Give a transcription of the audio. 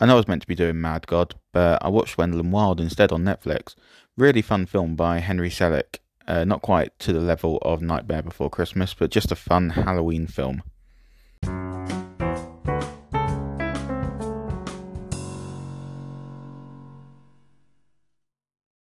I know I was meant to be doing Mad God, but I watched Wendell and Wild instead on Netflix. Really fun film by Henry Selick. Uh, not quite to the level of Nightmare Before Christmas, but just a fun Halloween film.